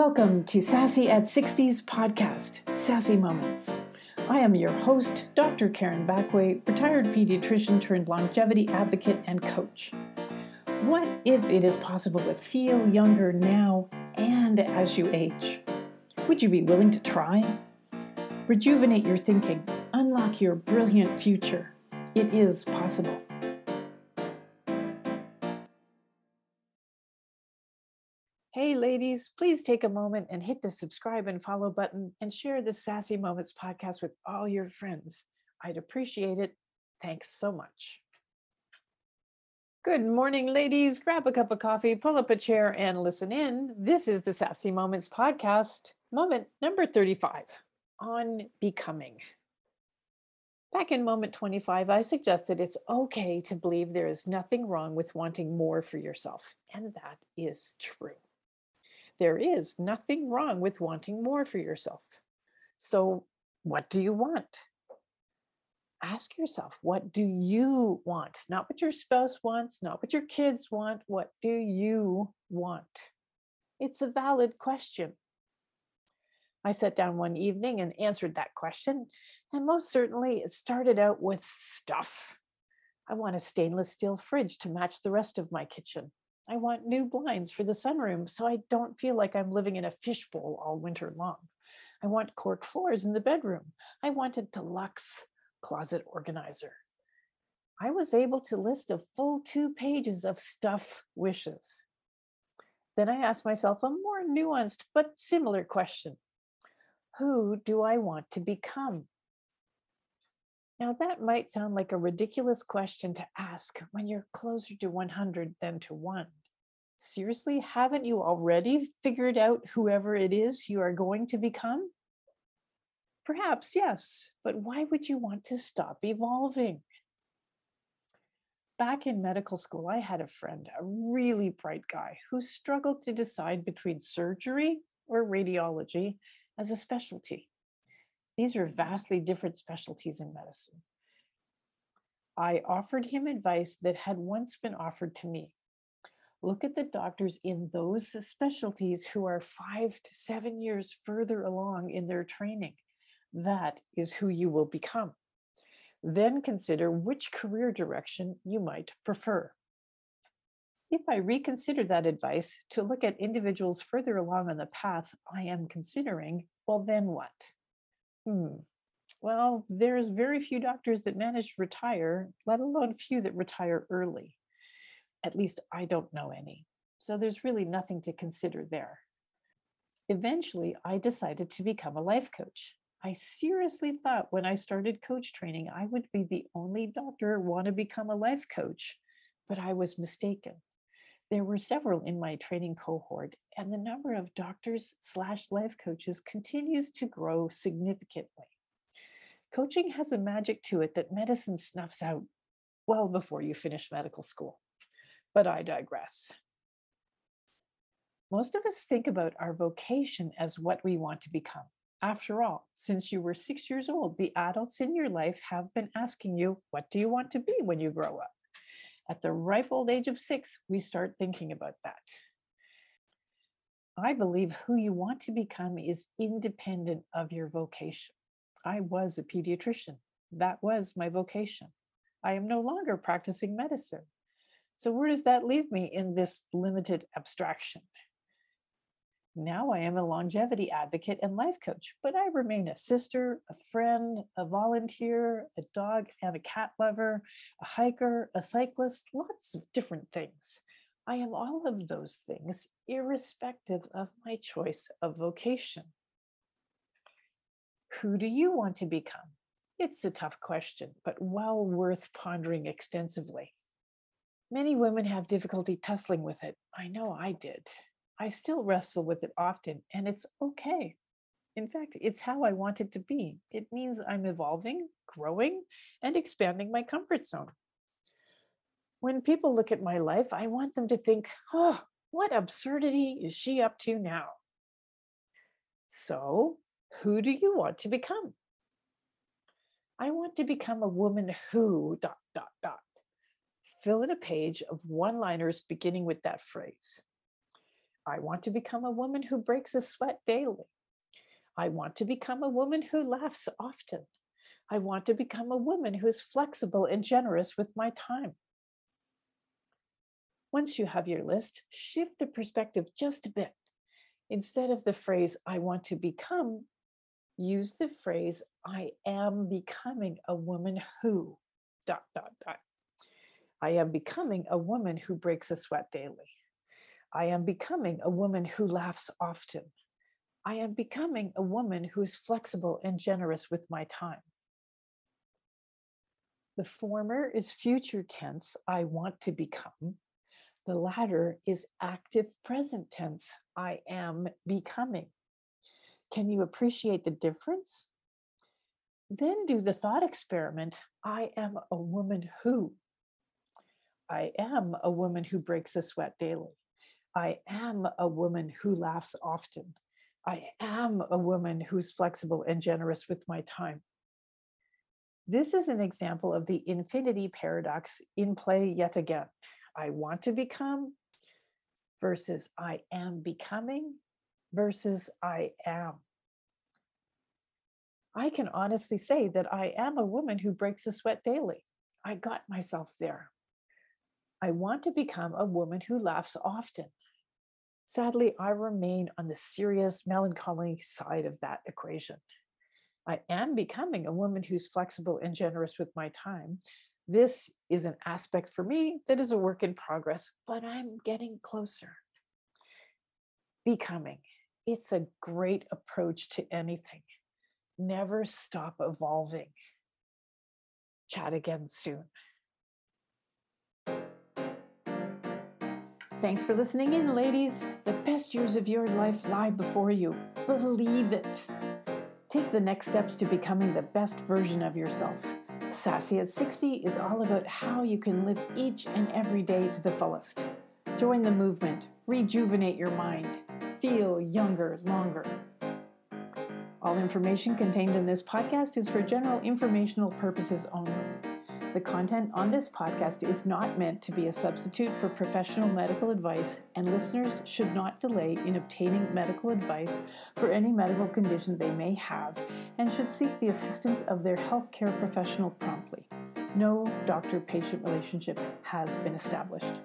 Welcome to Sassy at 60s podcast, Sassy Moments. I am your host, Dr. Karen Backway, retired pediatrician turned longevity advocate and coach. What if it is possible to feel younger now and as you age? Would you be willing to try? Rejuvenate your thinking, unlock your brilliant future. It is possible. Hey, ladies, please take a moment and hit the subscribe and follow button and share the Sassy Moments podcast with all your friends. I'd appreciate it. Thanks so much. Good morning, ladies. Grab a cup of coffee, pull up a chair, and listen in. This is the Sassy Moments podcast, moment number 35 on becoming. Back in moment 25, I suggested it's okay to believe there is nothing wrong with wanting more for yourself. And that is true. There is nothing wrong with wanting more for yourself. So, what do you want? Ask yourself, what do you want? Not what your spouse wants, not what your kids want. What do you want? It's a valid question. I sat down one evening and answered that question, and most certainly it started out with stuff. I want a stainless steel fridge to match the rest of my kitchen. I want new blinds for the sunroom so I don't feel like I'm living in a fishbowl all winter long. I want cork floors in the bedroom. I want a deluxe closet organizer. I was able to list a full two pages of stuff wishes. Then I asked myself a more nuanced but similar question Who do I want to become? Now, that might sound like a ridiculous question to ask when you're closer to 100 than to 1 seriously, haven't you already figured out whoever it is you are going to become? Perhaps, yes, but why would you want to stop evolving? Back in medical school, I had a friend, a really bright guy, who struggled to decide between surgery or radiology as a specialty. These are vastly different specialties in medicine. I offered him advice that had once been offered to me look at the doctors in those specialties who are five to seven years further along in their training. That is who you will become. Then consider which career direction you might prefer. If I reconsider that advice to look at individuals further along on the path I am considering, well, then what? Hmm. Well, there's very few doctors that manage to retire, let alone few that retire early. At least I don't know any. So there's really nothing to consider there. Eventually, I decided to become a life coach. I seriously thought when I started coach training, I would be the only doctor want to become a life coach, but I was mistaken. There were several in my training cohort, and the number of doctors slash life coaches continues to grow significantly. Coaching has a magic to it that medicine snuffs out well before you finish medical school but I digress. Most of us think about our vocation as what we want to become. After all, since you were six years old, the adults in your life have been asking you, What do you want to be when you grow up? At the ripe old age of six, we start thinking about that. I believe who you want to become is independent of your vocation. I was a pediatrician, that was my vocation. I am no longer practicing medicine. So, where does that leave me in this limited abstraction? Now I am a longevity advocate and life coach, but I remain a sister, a friend, a volunteer, a dog and a cat lover, a hiker, a cyclist, lots of different things. I am all of those things, irrespective of my choice of vocation. Who do you want to become? It's a tough question, but well worth pondering extensively. Many women have difficulty tussling with it. I know I did. I still wrestle with it often, and it's okay. In fact, it's how I want it to be. It means I'm evolving, growing, and expanding my comfort zone. When people look at my life, I want them to think, oh, what absurdity is she up to now? So, who do you want to become? I want to become a woman who, dot, dot, dot fill in a page of one liners beginning with that phrase. I want to become a woman who breaks a sweat daily. I want to become a woman who laughs often. I want to become a woman who is flexible and generous with my time. Once you have your list, shift the perspective just a bit. Instead of the phrase, I want to become, use the phrase, I am becoming a woman who, dot, dot, dot. I am becoming a woman who breaks a sweat daily. I am becoming a woman who laughs often. I am becoming a woman who is flexible and generous with my time. The former is future tense, I want to become. The latter is active present tense, I am becoming. Can you appreciate the difference? Then do the thought experiment I am a woman who. I am a woman who breaks a sweat daily. I am a woman who laughs often. I am a woman who's flexible and generous with my time. This is an example of the infinity paradox in play yet again. I want to become versus I am becoming versus I am. I can honestly say that I am a woman who breaks a sweat daily. I got myself there. I want to become a woman who laughs often. Sadly, I remain on the serious, melancholy side of that equation. I am becoming a woman who's flexible and generous with my time. This is an aspect for me that is a work in progress, but I'm getting closer. Becoming. It's a great approach to anything. Never stop evolving. Chat again soon. Thanks for listening in, ladies. The best years of your life lie before you. Believe it. Take the next steps to becoming the best version of yourself. Sassy at 60 is all about how you can live each and every day to the fullest. Join the movement, rejuvenate your mind, feel younger longer. All information contained in this podcast is for general informational purposes only. The content on this podcast is not meant to be a substitute for professional medical advice, and listeners should not delay in obtaining medical advice for any medical condition they may have and should seek the assistance of their healthcare professional promptly. No doctor patient relationship has been established.